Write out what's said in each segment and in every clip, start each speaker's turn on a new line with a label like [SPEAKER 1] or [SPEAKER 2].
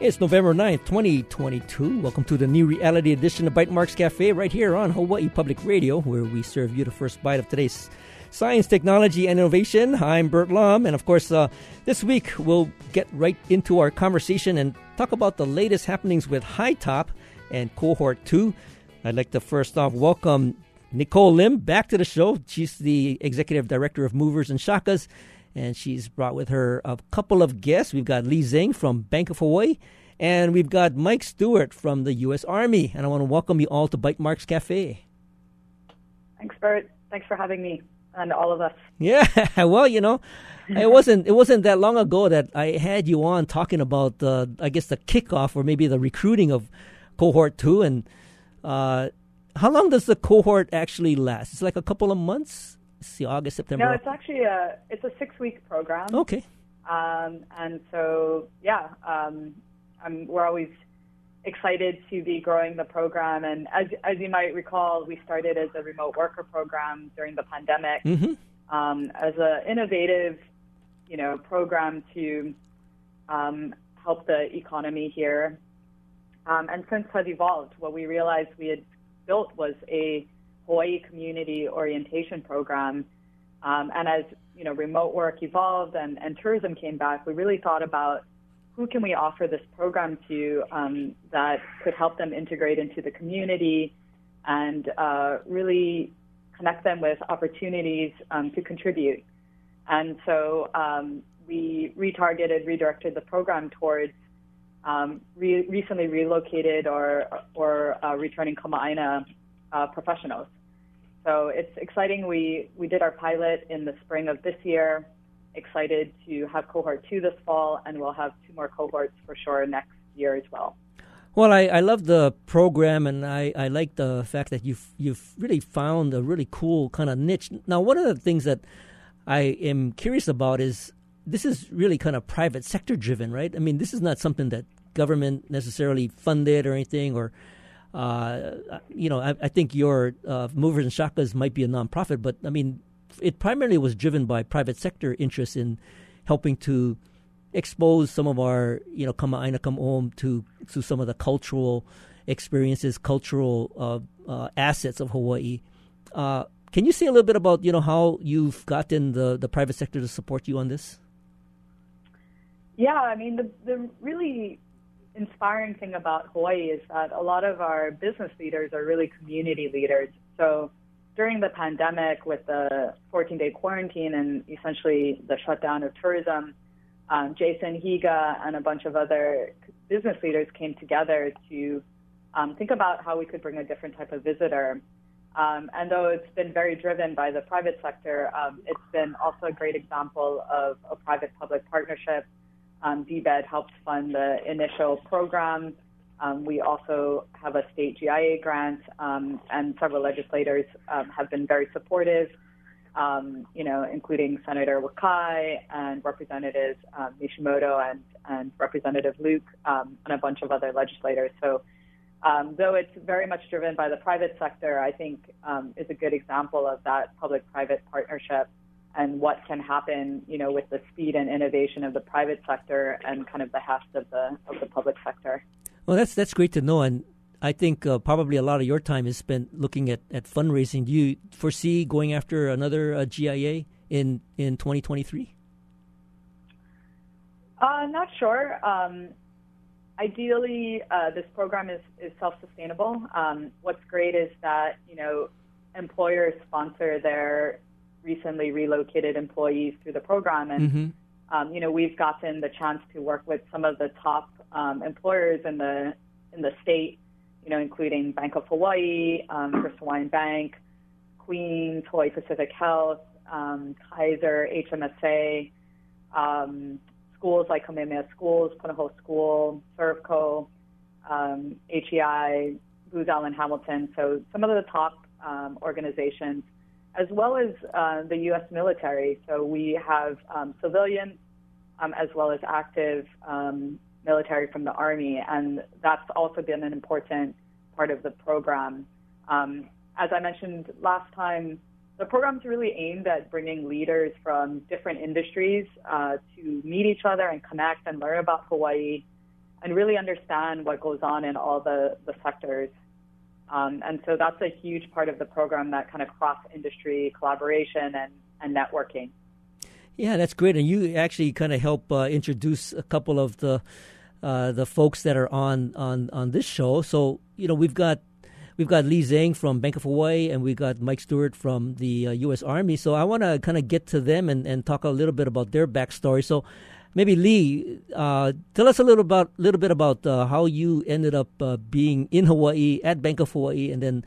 [SPEAKER 1] It's November 9th, 2022. Welcome to the new reality edition of Bytemarks Cafe right here on Hawaii Public Radio, where we serve you the first bite of today's science, technology, and innovation. I'm Burt Lum, and of course, uh, this week we'll get right into our conversation and talk about the latest happenings with HiTop and Cohort 2. I'd like to first off welcome Nicole Lim back to the show. She's the executive director of Movers and Shakas and she's brought with her a couple of guests. We've got Lee Zhang from Bank of Hawaii, and we've got Mike Stewart from the U.S. Army. And I want to welcome you all to Bytemarks Cafe.
[SPEAKER 2] Thanks, Burt. Thanks for having me and all of us.
[SPEAKER 1] Yeah, well, you know, it wasn't it wasn't that long ago that I had you on talking about the I guess the kickoff or maybe the recruiting of cohort two and. Uh, how long does the cohort actually last? It's like a couple of months see, August, September?
[SPEAKER 2] No, it's actually a it's a six week program.
[SPEAKER 1] Okay.
[SPEAKER 2] Um, and so yeah, um, we're always excited to be growing the program. And as as you might recall, we started as a remote worker program during the pandemic
[SPEAKER 1] mm-hmm.
[SPEAKER 2] um, as an innovative, you know, program to um, help the economy here. Um, and since has evolved, what we realized we had built was a Hawaii Community Orientation Program. Um, and as you know, remote work evolved and, and tourism came back, we really thought about who can we offer this program to um, that could help them integrate into the community and uh, really connect them with opportunities um, to contribute. And so um, we retargeted, redirected the program towards um, re- recently relocated or or uh, returning Kama'aina uh, professionals. So it's exciting. We, we did our pilot in the spring of this year. Excited to have cohort two this fall, and we'll have two more cohorts for sure next year as well.
[SPEAKER 1] Well, I, I love the program, and I, I like the fact that you've you've really found a really cool kind of niche. Now, one of the things that I am curious about is this is really kind of private sector driven, right? I mean, this is not something that government necessarily funded or anything, or you know, I, I think your uh, movers and shakas might be a nonprofit, but I mean, it primarily was driven by private sector interests in helping to expose some of our, you know, kama'aina kama'om to to some of the cultural experiences, cultural uh, uh, assets of Hawaii. Uh, can you say a little bit about, you know, how you've gotten the, the private sector to support you on this?
[SPEAKER 2] Yeah, I mean, the the really inspiring thing about Hawaii is that a lot of our business leaders are really community leaders. So during the pandemic, with the 14 day quarantine and essentially the shutdown of tourism, um, Jason Higa and a bunch of other business leaders came together to um, think about how we could bring a different type of visitor. Um, and though it's been very driven by the private sector, um, it's been also a great example of a private public partnership um, DBED helped fund the initial program. Um, we also have a state GIA grant, um, and several legislators um, have been very supportive, um, you know, including Senator Wakai and Representatives um, Nishimoto and, and Representative Luke and a bunch of other legislators. So, though it's very much driven by the private sector, I think is a good example of that public-private partnership and what can happen, you know, with the speed and innovation of the private sector and kind of the heft of the of the public sector.
[SPEAKER 1] Well, that's that's great to know, and I think uh, probably a lot of your time is spent looking at, at fundraising. Do you foresee going after another uh, GIA in in 2023?
[SPEAKER 2] Uh, not sure. Um, ideally, uh, this program is, is self-sustainable. Um, what's great is that you know employers sponsor their recently relocated employees through the program, and
[SPEAKER 1] mm-hmm.
[SPEAKER 2] um, you know we've gotten the chance to work with some of the top um, employers in the in the state, you know, including Bank of Hawaii, um, First Hawaiian Bank, Queens, Hawaii Pacific Health, um, Kaiser, HMSA, um, schools like Kamehameha Schools, Punahou School, Servco, um, HEI, Booz Allen Hamilton. So some of the top um, organizations as well as uh, the U.S. military. So we have um, civilian um, as well as active um, military from the Army, and that's also been an important part of the program. Um, as I mentioned last time, the program is really aimed at bringing leaders from different industries uh, to meet each other and connect and learn about Hawaii and really understand what goes on in all the, the sectors. Um, and so that's a huge part of the program that kind of cross industry collaboration and, and networking.
[SPEAKER 1] Yeah, that's great. And you actually kind of help uh, introduce a couple of the uh, the folks that are on, on, on this show. So, you know, we've got we've got Lee Zhang from Bank of Hawaii, and we've got Mike Stewart from the uh, U.S. Army. So I want to kind of get to them and, and talk a little bit about their backstory. So maybe Lee, uh, tell us a little about little bit about uh, how you ended up uh, being in Hawaii at Bank of Hawaii, and then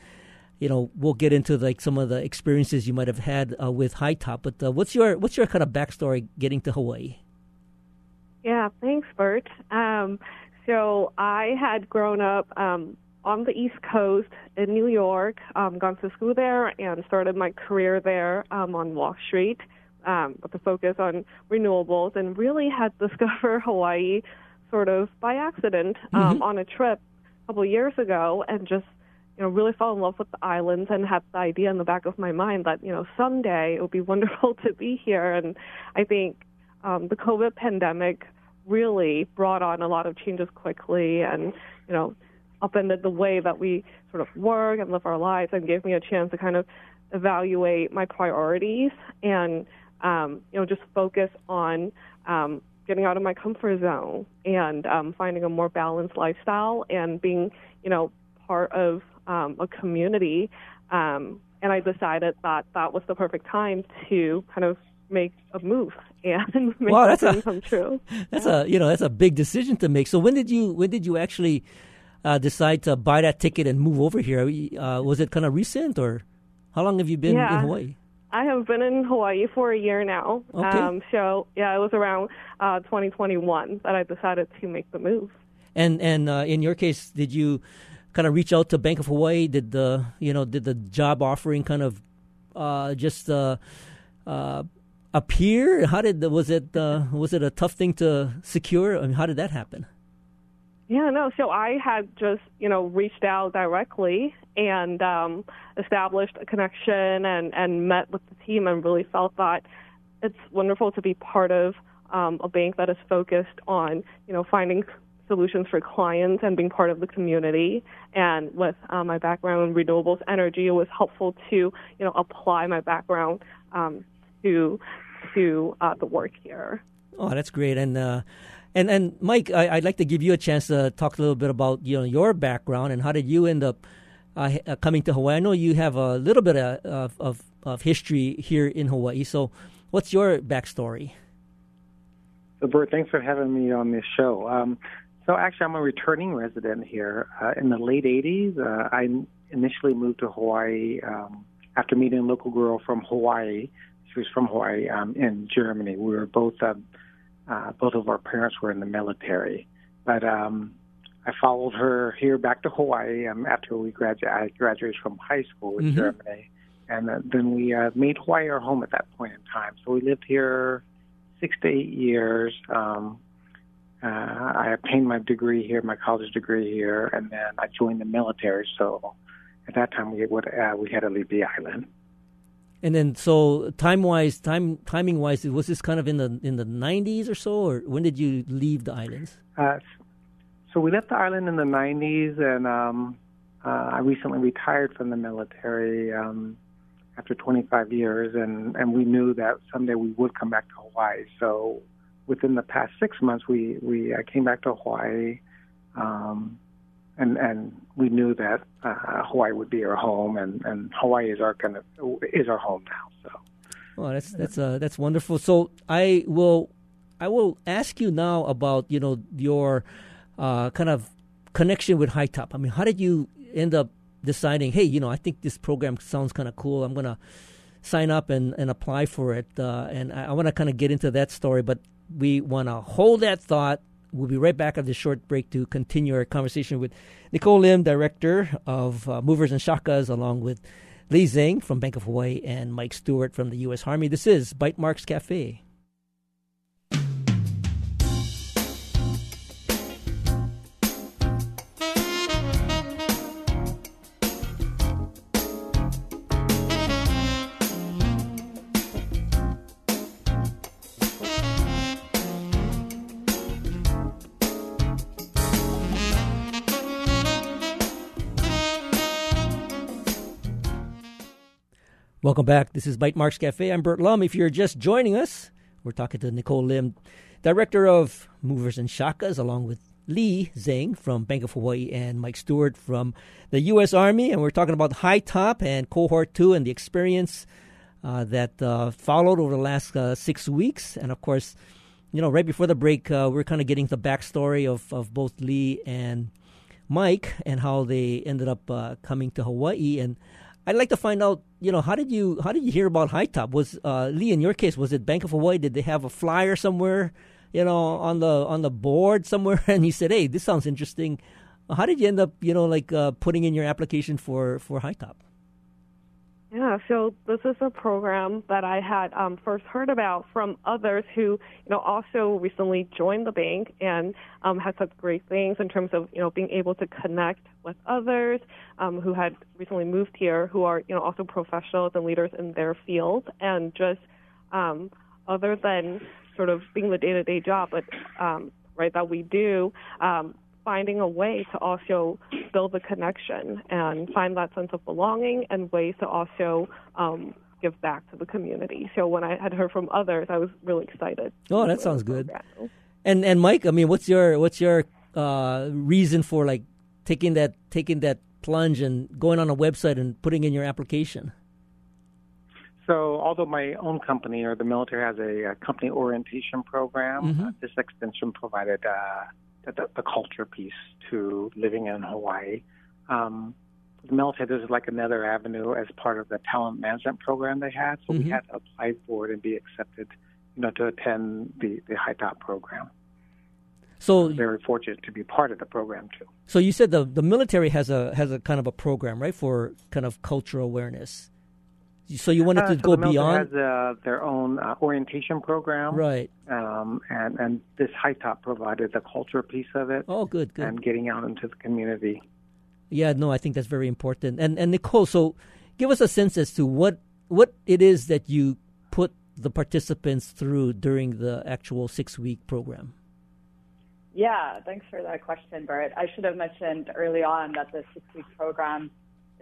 [SPEAKER 1] you know we'll get into like some of the experiences you might have had uh, with HiTop. But uh, what's your what's your kind of backstory getting to Hawaii?
[SPEAKER 3] Yeah, thanks, Burt. Um, so I had grown up um, on the East Coast in New York, um, gone to school there, and started my career there um, on Wall Street um, with a focus on renewables, and really had discovered Hawaii sort of by accident um, mm-hmm. on a trip a couple of years ago, and just you know really fell in love with the islands and had the idea in the back of my mind that you know someday it would be wonderful to be here, and I think um, the COVID pandemic really brought on a lot of changes quickly and, you know, upended the way that we sort of work and live our lives and gave me a chance to kind of evaluate my priorities and, um, you know, just focus on um, getting out of my comfort zone and um, finding a more balanced lifestyle and being, you know, part of um, a community. Um, and I decided that that was the perfect time to kind of make a move and make wow, that's a, come true.
[SPEAKER 1] That's yeah. a you know that's a big decision to make. So when did you when did you actually uh, decide to buy that ticket and move over here? Uh, was it kind of recent or how long have you been
[SPEAKER 3] yeah.
[SPEAKER 1] in Hawaii?
[SPEAKER 3] I have been in Hawaii for a year now.
[SPEAKER 1] Okay. Um,
[SPEAKER 3] so yeah, it was around uh, 2021 that I decided to make the move.
[SPEAKER 1] And and uh, in your case, did you kind of reach out to Bank of Hawaii? Did the you know did the job offering kind of uh, just uh, uh, appear? How did was it uh, was it a tough thing to secure? I mean, how did that happen?
[SPEAKER 3] Yeah, no. So I had just you know reached out directly and um, established a connection and and met with the team and really felt that it's wonderful to be part of um, a bank that is focused on you know finding solutions for clients and being part of the community. And with uh, my background in renewables energy, it was helpful to you know apply my background um, to to uh, the work here.
[SPEAKER 1] Oh, that's great. And uh, and and Mike, I, would like to give you a chance to talk a little bit about you know your background and how did you end up uh, uh coming to Hawaii. I know you have a little bit of, of of history here in Hawaii. So, what's your backstory?
[SPEAKER 4] So, Burt, thanks for having me on this show. Um, so, actually, I'm a returning resident here. Uh, in the late '80s, uh, I initially moved to Hawaii um, after meeting a local girl from Hawaii she was from Hawaii um, in Germany. We were both uh, both of our parents were in the military, but um, I followed her here back to Hawaii um, after we graduated. I graduated from high school in mm-hmm. Germany, and uh, then we uh, made Hawaii our home at that point in time. So we lived here six to eight years. Um, uh, I obtained my degree here, my college degree here, and then I joined the military. So at that time, we would uh, we had to leave the island.
[SPEAKER 1] And then, so time wise, time timing wise, was this kind of in the in the nineties or so, or when did you leave the islands?
[SPEAKER 4] Uh, so we left the island in the nineties, and um, uh, I recently retired from the military um, after 25 years, and and we knew that someday we would come back to Hawaii. So within the past six months, we we uh, came back to Hawaii. Um, and and we knew that uh, Hawaii would be our home, and, and Hawaii is our kind of is our home now. So,
[SPEAKER 1] well, that's that's uh, that's wonderful. So I will I will ask you now about you know your uh, kind of connection with HiTop. I mean, how did you end up deciding? Hey, you know, I think this program sounds kind of cool. I'm gonna sign up and, and apply for it. Uh, and I, I want to kind of get into that story, but we want to hold that thought We'll be right back after this short break to continue our conversation with Nicole Lim, Director of uh, Movers and Shakas, along with Lee Zhang from Bank of Hawaii and Mike Stewart from the U.S. Army. This is Bytemarks Cafe. Welcome back. This is Bytemarks Cafe. I'm Burt Lum. If you're just joining us, we're talking to Nicole Lim, Director of Movers and Shakas, along with Lee Zhang from Bank of Hawaii and Mike Stewart from the U.S. Army. And we're talking about HiTop and Cohort 2 and the experience uh, that uh, followed over the last uh, six weeks. And of course, you know, right before the break, uh, we're kind of getting the backstory of, of both Lee and Mike and how they ended up uh, coming to Hawaii. And I'd like to find out, you know, how did you how did you hear about HiTop? Was uh, Lee in your case was it Bank of Hawaii? Did they have a flyer somewhere, you know, on the on the board somewhere? And you said, hey, this sounds interesting. How did you end up, you know, like uh, putting in your application for for HiTop?
[SPEAKER 3] Yeah, so this is a program that I had um, first heard about from others who, you know, also recently joined the bank and um, had such great things in terms of, you know, being able to connect with others um, who had recently moved here, who are, you know, also professionals and leaders in their field, and just um, other than sort of being the day-to-day job, but um, right that we do. Um, finding a way to also build a connection and find that sense of belonging and ways to also um, give back to the community. So when I had heard from others, I was really excited.
[SPEAKER 1] Oh, that sounds good. And and Mike, I mean, what's your what's your uh, reason for like taking that taking that plunge and going on a website and putting in your application?
[SPEAKER 4] So, although my own company or the military has a, a company orientation program, mm-hmm. uh, this extension provided uh, the, the culture piece to living in Hawaii. Um, the military, this is like another avenue as part of the talent management program they had. So mm-hmm. we had to apply for it and be accepted, you know, to attend the, the HiTop program.
[SPEAKER 1] So
[SPEAKER 4] very fortunate to be part of the program too.
[SPEAKER 1] So you said the the military has a has a kind of a program, right, for kind of cultural awareness. So you wanted uh, to
[SPEAKER 4] so
[SPEAKER 1] go
[SPEAKER 4] the
[SPEAKER 1] beyond?
[SPEAKER 4] has uh, their own uh, orientation program,
[SPEAKER 1] right?
[SPEAKER 4] Um, and and this HiTop provided the culture piece of it.
[SPEAKER 1] Oh, good, good.
[SPEAKER 4] And getting out into the community.
[SPEAKER 1] Yeah, no, I think that's very important. And and Nicole, so give us a sense as to what what it is that you put the participants through during the actual six week program.
[SPEAKER 2] Yeah, thanks for that question, Burt. I should have mentioned early on that the six week program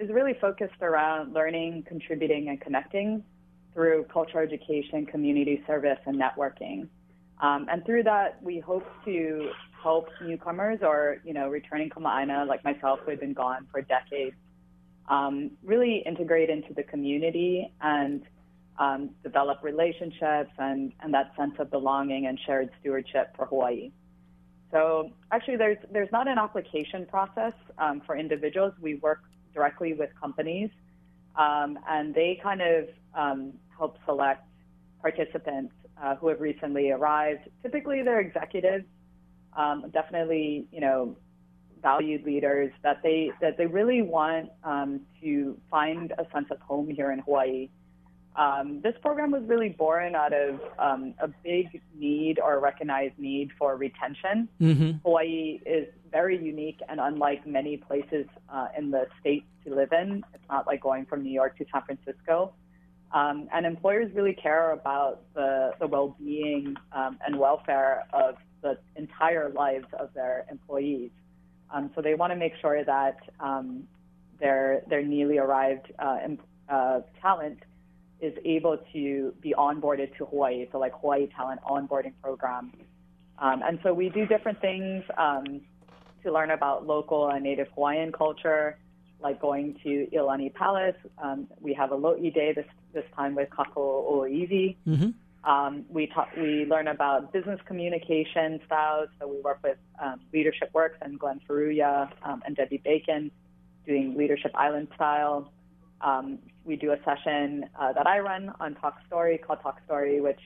[SPEAKER 2] is really focused around learning, contributing, and connecting through cultural education, community service, and networking. Um, and through that, we hope to help newcomers or, you know, returning Kama'aina like myself who had been gone for decades, um, really integrate into the community and um, develop relationships and, and that sense of belonging and shared stewardship for Hawaii. So actually, there's there's not an application process um, for individuals. We work directly with companies, um, and they kind of um, help select participants uh, who have recently arrived. Typically, they're executives, um, definitely, you know, valued leaders that they that they really want um, to find a sense of home here in Hawaii. Um, this program was really born out of um, a big need or recognized need for retention. Mm-hmm. Hawaii is very unique and unlike many places uh, in the state to live in. It's not like going from New York to San Francisco. Um, and employers really care about the, the well being um, and welfare of the entire lives of their employees. Um, so they want to make sure that um, their, their newly arrived uh, uh, talent is able to be onboarded to Hawaii, so like Hawaii Talent Onboarding Program. Um, and so we do different things um, to learn about local and native Hawaiian culture, like going to Iolani Palace. Um, we have a Lo'i Day this, this time with Kako'o 'Oiwi. Mm-hmm. Um, we talk, we learn about business communication styles. So we work with um, Leadership Works and Glenn Furuya um, and Debbie Bacon doing Leadership Island style. Um, we do a session uh, that I run on Talk Story called Talk Story, which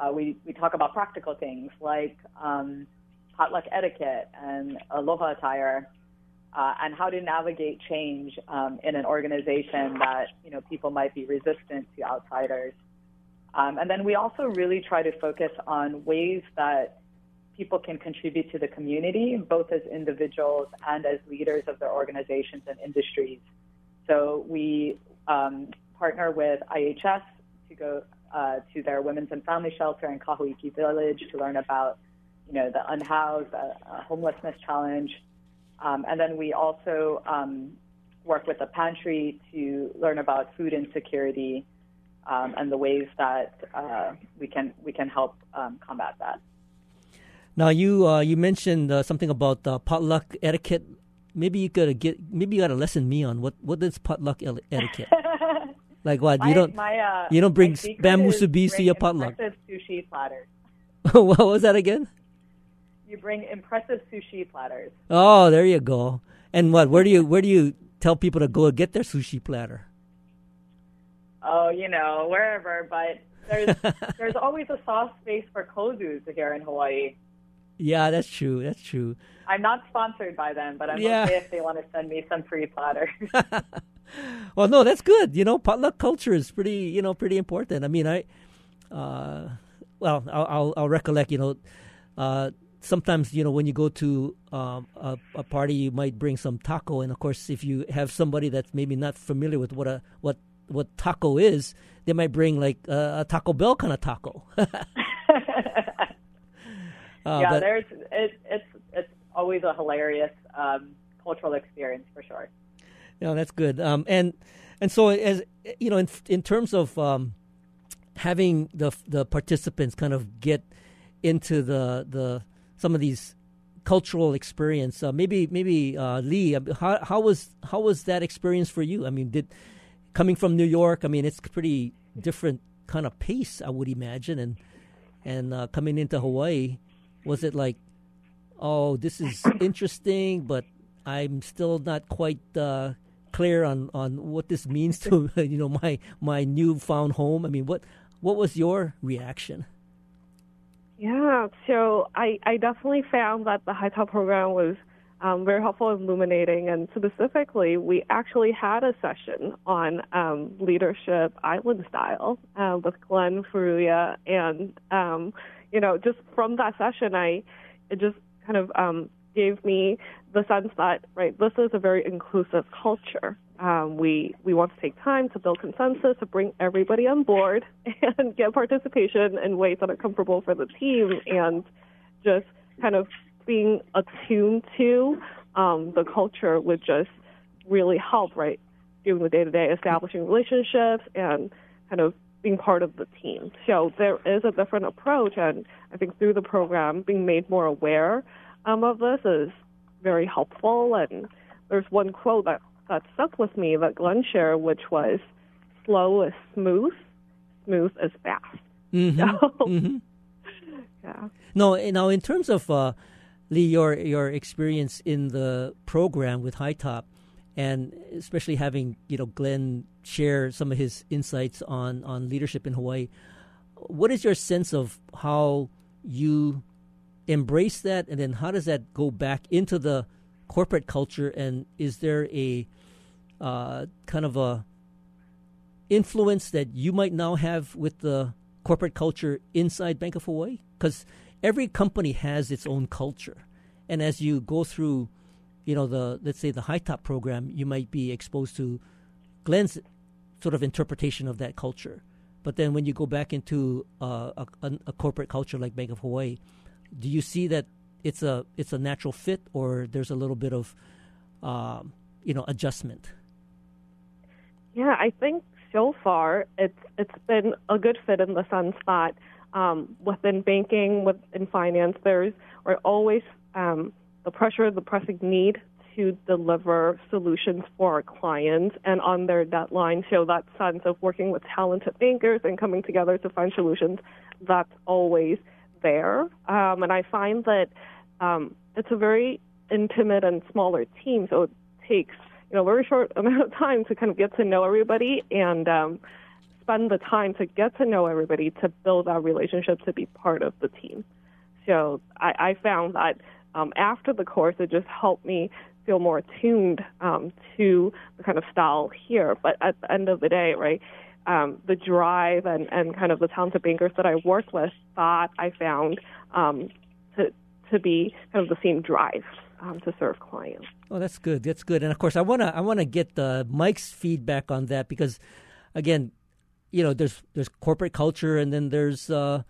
[SPEAKER 2] uh, we, we talk about practical things like um, potluck etiquette and aloha attire, uh, and how to navigate change um, in an organization that you know people might be resistant to outsiders. Um, and then we also really try to focus on ways that people can contribute to the community, both as individuals and as leaders of their organizations and industries. So we um, partner with IHS to go uh, to their women's and family shelter in Kahauiki Village to learn about, you know, the unhoused, uh, uh, homelessness challenge. Um, and then we also um, work with the pantry to learn about food insecurity um, and the ways that uh, we can we can help um, combat that.
[SPEAKER 1] Now you uh, you mentioned uh, something about potluck etiquette. Maybe you gotta get maybe you gotta lesson me on what what is potluck etiquette. like what
[SPEAKER 2] my,
[SPEAKER 1] you don't
[SPEAKER 2] my, uh,
[SPEAKER 1] you don't bring bamboo
[SPEAKER 2] subis
[SPEAKER 1] to your potluck.
[SPEAKER 2] sushi platters.
[SPEAKER 1] what was that again?
[SPEAKER 2] You bring impressive sushi platters.
[SPEAKER 1] Oh, there you go. And what? Where do you where do you tell people to go get their sushi platter?
[SPEAKER 2] Oh, you know, wherever. But there's there's always a soft space for Kozo's here in Hawaii.
[SPEAKER 1] Yeah, that's true. That's true.
[SPEAKER 2] I'm not sponsored by them, but I'm yeah. okay if they want to send me some free platters.
[SPEAKER 1] well, no, that's good. You know, potluck culture is pretty, you know, pretty important. I mean, I, uh, well, I'll, I'll, I'll recollect. You know, uh, sometimes you know when you go to um, a, a, party, you might bring some taco, and of course, if you have somebody that's maybe not familiar with what a what what taco is, they might bring like a Taco Bell kind of taco.
[SPEAKER 2] Uh, yeah, but, there's it, it's it's always a hilarious um, cultural experience for sure.
[SPEAKER 1] Yeah, that's good. Um, and and so as you know, in in terms of um, having the the participants kind of get into the the some of these cultural experience, uh, maybe maybe uh, Lee, uh, how how was how was that experience for you? I mean, did coming from New York, I mean, it's pretty different kind of pace, I would imagine, and and uh, coming into Hawaii was it like, oh, this is interesting, but I'm still not quite uh, clear on, on what this means to you know my my newfound home? I mean, what what was your reaction?
[SPEAKER 3] Yeah, so I, I definitely found that the HiTop program was um, very helpful in illuminating, and specifically, we actually had a session on um, leadership island style uh, with Glenn Furuya, and um, you know, just from that session, I it just kind of um, gave me the sense that right, this is a very inclusive culture. Um, we we want to take time to build consensus, to bring everybody on board, and get participation in ways that are comfortable for the team, and just kind of being attuned to um, the culture would just really help, right? Doing the day to day, establishing relationships, and kind of being part of the team. So there is a different approach, and I think through the program, being made more aware um, of this is very helpful. And there's one quote that, that stuck with me that Glenn shared, which was, "Slow is smooth, smooth is fast."
[SPEAKER 1] Mm-hmm. So, mm-hmm.
[SPEAKER 3] yeah.
[SPEAKER 1] No, now in terms of uh, Lee, your your experience in the program with HiTop, and especially having you know Glenn share some of his insights on on leadership in Hawaii. What is your sense of how you embrace that, and then how does that go back into the corporate culture? And is there a uh, kind of a influence that you might now have with the corporate culture inside Bank of Hawaii? Because every company has its own culture, and as you go through you know the let's say the HiTop program, you might be exposed to Glenn's sort of interpretation of that culture. But then when you go back into uh, a, a, corporate culture like Bank of Hawaii, do you see that it's a it's a natural fit, or there's a little bit of um, you know adjustment?
[SPEAKER 3] Yeah, I think so far it's it's been a good fit in the sense that um, within banking, within finance, there's we're always um, the pressure, the pressing need to deliver solutions for our clients and on their deadline. So that sense of working with talented bankers and coming together to find solutions, that's always there. Um, and I find that um, it's a very intimate and smaller team, so it takes you know a very short amount of time to kind of get to know everybody and um, spend the time to get to know everybody to build that relationship to be part of the team. So I, I found that um, after the course, it just helped me feel more attuned um, to the kind of style here. But at the end of the day, right, um, the drive and, and kind of the talented bankers that I worked with thought I found um, to to be kind of the same drive um, to serve clients.
[SPEAKER 1] Oh, that's good. That's good. And of course, I wanna I wanna get the Mike's feedback on that because, again, you know, there's there's corporate culture and then there's uh,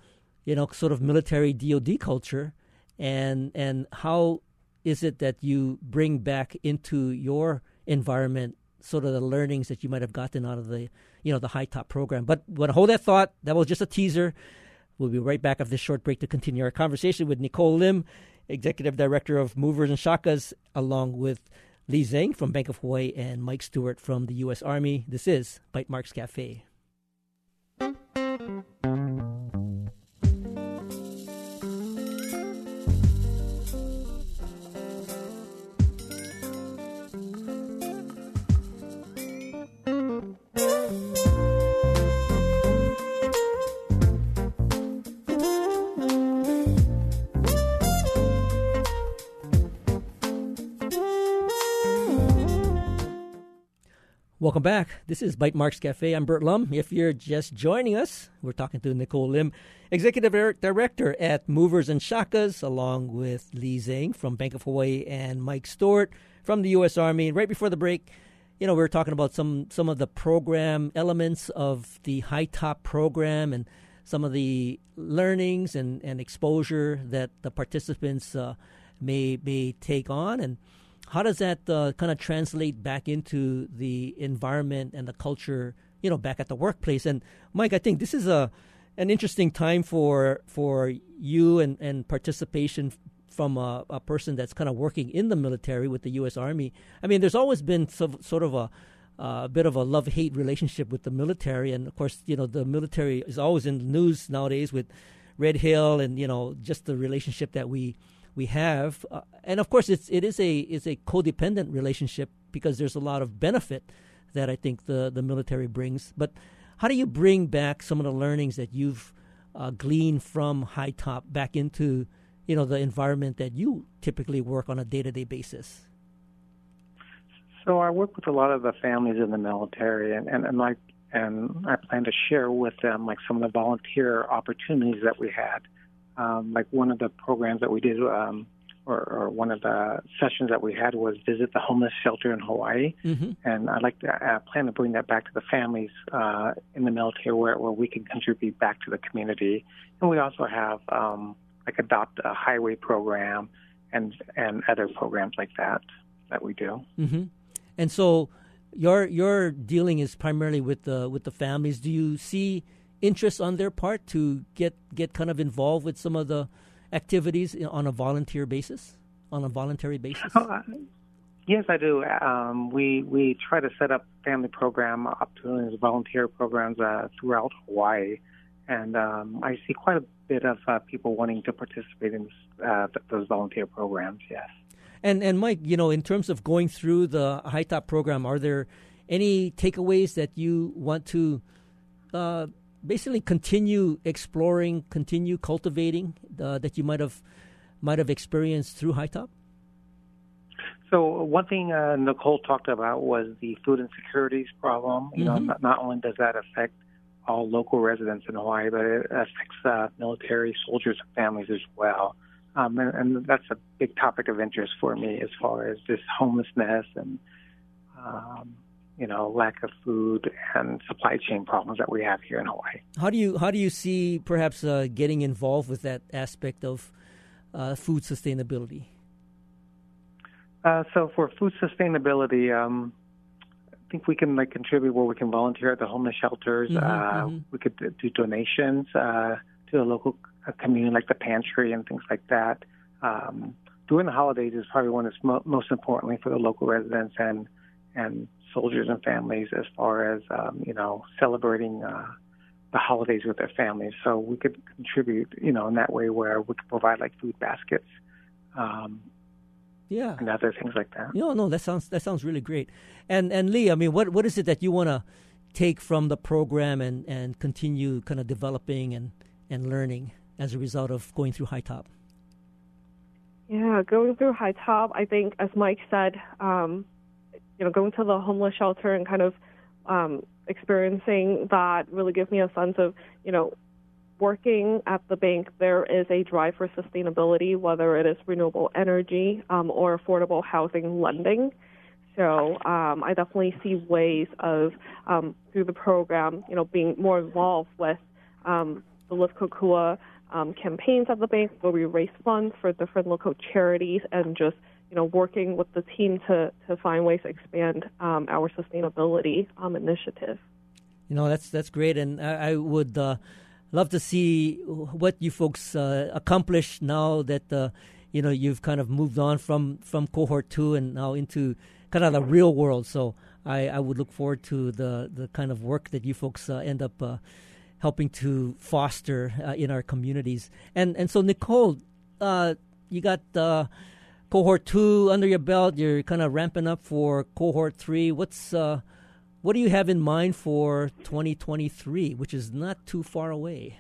[SPEAKER 1] you know sort of military DoD culture and and how is it that you bring back into your environment sort of the learnings that you might have gotten out of the you know the HiTop program. But but hold that thought. That was just a teaser. We'll be right back after this short break to continue our conversation with Nicole Lim, Executive Director of Movers and Shakas, along with Lee Zhang from Bank of Hawaii and Mike Stewart from the U.S. Army. This is Bytemarks Cafe. Welcome back. This is Bytemarks Cafe. I'm Burt Lum. If you're just joining us, we're talking to Nicole Lim, Executive Director at Movers and Shakas, along with Lee Zhang from Bank of Hawaii and Mike Stewart from the U.S. Army. And Right before the break, you know, we were talking about some some of the program elements of the HiTop program and some of the learnings and, and exposure that the participants uh, may may take on and how does that uh, kind of translate back into the environment and the culture, you know, back at the workplace? And Mike, I think this is a an interesting time for for you and, and participation from a, a person that's kind of working in the military with the U.S. Army. I mean, there's always been so, sort of a a bit of a love hate relationship with the military, and of course, you know, the military is always in the news nowadays with Red Hill and you know just the relationship that we we have, uh, and of course, it's it is a is a codependent relationship because there's a lot of benefit that I think the the military brings. But how do you bring back some of the learnings that you've uh, gleaned from HiTop back into you know the environment that you typically work on a day to day basis?
[SPEAKER 4] So I work with a lot of the families in the military, and and, and like and I plan to share with them like some of the volunteer opportunities that we had um, like one of the programs that we did, um, or, or one of the sessions that we had was visit the homeless shelter in Hawaii,
[SPEAKER 1] mm-hmm.
[SPEAKER 4] and I'd like to uh, plan to bring that back to the families uh, in the military where, where we can contribute back to the community. And we also have um, like adopt a highway program and and other programs like that that we do.
[SPEAKER 1] Mm-hmm. And so your your dealing is primarily with the with the families. Do you see interest on their part to get get kind of involved with some of the activities on a volunteer basis, on a voluntary basis?
[SPEAKER 4] Oh, yes, I do. Um, we we try to set up family program opportunities, volunteer programs uh, throughout Hawaii, and um, I see quite a bit of uh, people wanting to participate in uh, those volunteer programs. Yes.
[SPEAKER 1] And and Mike, you know, in terms of going through the HiTop program, are there any takeaways that you want to uh, basically continue exploring, continue cultivating uh, that you might have might have experienced through HiTop?
[SPEAKER 4] So one thing uh, Nicole talked about was the food insecurities problem. You mm-hmm. know, not, not, only does that affect all local residents in Hawaii, but it affects uh, military soldiers and families as well. Um, and, and, that's a big topic of interest for me as far as this homelessness and um, you know, lack of food and supply chain problems that we have here in Hawaii.
[SPEAKER 1] How do you how do you see perhaps uh, getting involved with that aspect of uh, food sustainability?
[SPEAKER 4] Uh, so for food sustainability, um, I think we can like contribute where we can volunteer at the homeless shelters.
[SPEAKER 1] Mm-hmm, uh, mm-hmm.
[SPEAKER 4] We could do donations uh, to the local uh, community, like the pantry and things like that. Um, during the holidays is probably one that's mo- most importantly for the local residents and and soldiers and families as far as um, you know celebrating uh, the holidays with their families. So we could contribute, you know, in that way where we could provide like food baskets, um,
[SPEAKER 1] yeah,
[SPEAKER 4] and other things like that.
[SPEAKER 1] No, no, that sounds that sounds really great. And and Lee, I mean, what what is it that you want to take from the program and and continue kind of developing and and learning as a result of going through HiTop?
[SPEAKER 3] Yeah, going through High Top, I think, as Mike said, um, you know, going to the homeless shelter and kind of um, experiencing that really gives me a sense of, you know, working at the bank, there is a drive for sustainability, whether it is renewable energy um, or affordable housing lending. So um, I definitely see ways of, um, through the program, you know, being more involved with um, the Live Kokua um, campaigns at the bank where we raise funds for different local charities and just you know, working with the team to, to find ways to expand um, our sustainability um, initiative.
[SPEAKER 1] You know, that's that's great, and I, I would uh, love to see what you folks uh, accomplish now that uh, you know you've kind of moved on from from cohort two and now into kind of the real world. So I, I would look forward to the the kind of work that you folks uh, end up uh, helping to foster uh, in our communities. And and so Nicole, you got cohort two under your belt. You're kind of ramping up for cohort three. What's uh, what do you have in mind for 2023, which is not too far away?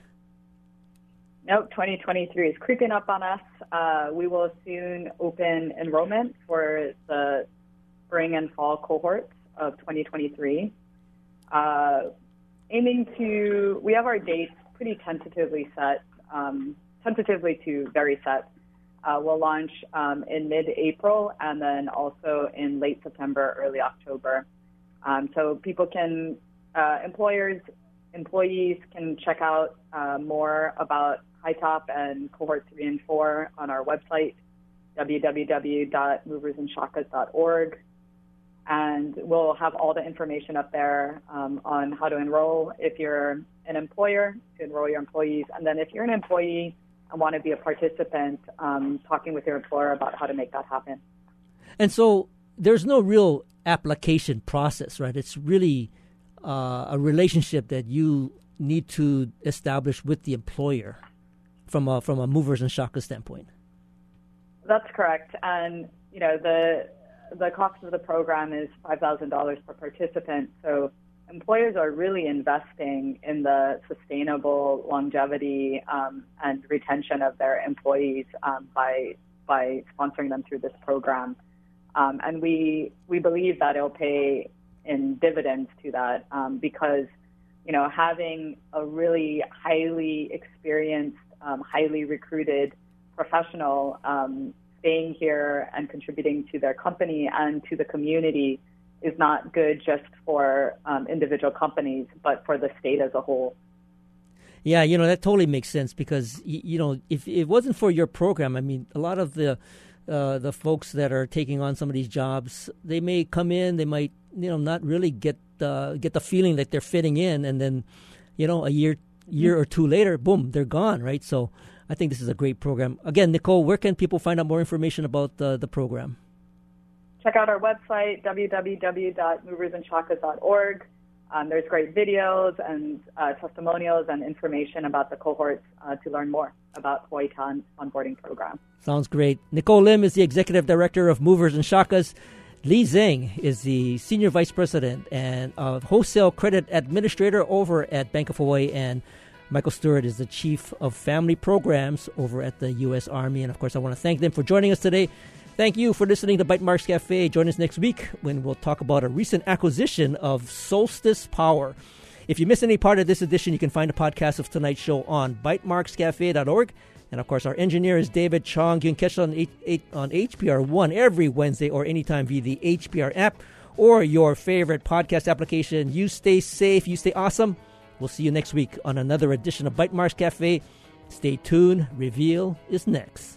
[SPEAKER 2] Nope, 2023 is creeping up on us. Uh, we will soon open enrollment for the spring and fall cohorts of 2023. Uh, aiming to, we have our dates pretty tentatively set, um, tentatively to very set uh, will launch um, in mid-April and then also in late September, early October. Um, so people can, uh, employers, employees can check out uh, more about HiTop and cohort three and four on our website, www.moversandshakas.org. And we'll have all the information up there um, on how to enroll if you're an employer, to enroll your employees. And then if you're an employee, want to be a participant, um, talking with your employer about how to make that happen.
[SPEAKER 1] And so there's no real application process, right? It's really uh, a relationship that you need to establish with the employer from a, from a movers and shakas standpoint.
[SPEAKER 2] That's correct. And, you know, the, the cost of the program is $5,000 per participant. So employers are really investing in the sustainable longevity um, and retention of their employees um, by by sponsoring them through this program. Um, and we we believe that it'll pay in dividends to that um, because you know having a really highly experienced, um, highly recruited professional um, staying here and contributing to their company and to the community is not good just for um, individual companies, but for the state as a whole.
[SPEAKER 1] Yeah, you know that totally makes sense because you know if it wasn't for your program, I mean, a lot of the uh, the folks that are taking on some of these jobs, they may come in, they might you know not really get uh, get the feeling that they're fitting in, and then you know a year year or two later, boom, they're gone, right? So I think this is a great program. Again, Nicole, where can people find out more information about the the program?
[SPEAKER 2] Check out our website, www.moversandshakas.org. Um, there's great videos and uh, testimonials and information about the cohorts uh, to learn more about Hawaii Talent onboarding program.
[SPEAKER 1] Sounds great. Nicole Lim is the executive director of Movers and Shakas. Lee Zhang is the senior vice president and wholesale credit administrator over at Bank of Hawaii, and Michael Stewart is the chief of family programs over at the U.S. Army. And of course, I want to thank them for joining us today. Thank you for listening to Bytemarks Cafe. Join us next week when we'll talk about a recent acquisition of Solstice Power. If you miss any part of this edition, you can find a podcast of tonight's show on bytemarkscafe.org. And of course, our engineer is David Chong. You can catch it on, on HPR One every Wednesday or anytime via the HPR app or your favorite podcast application. You stay safe, you stay awesome. We'll see you next week on another edition of Bytemarks Cafe. Stay tuned. Reveal is next.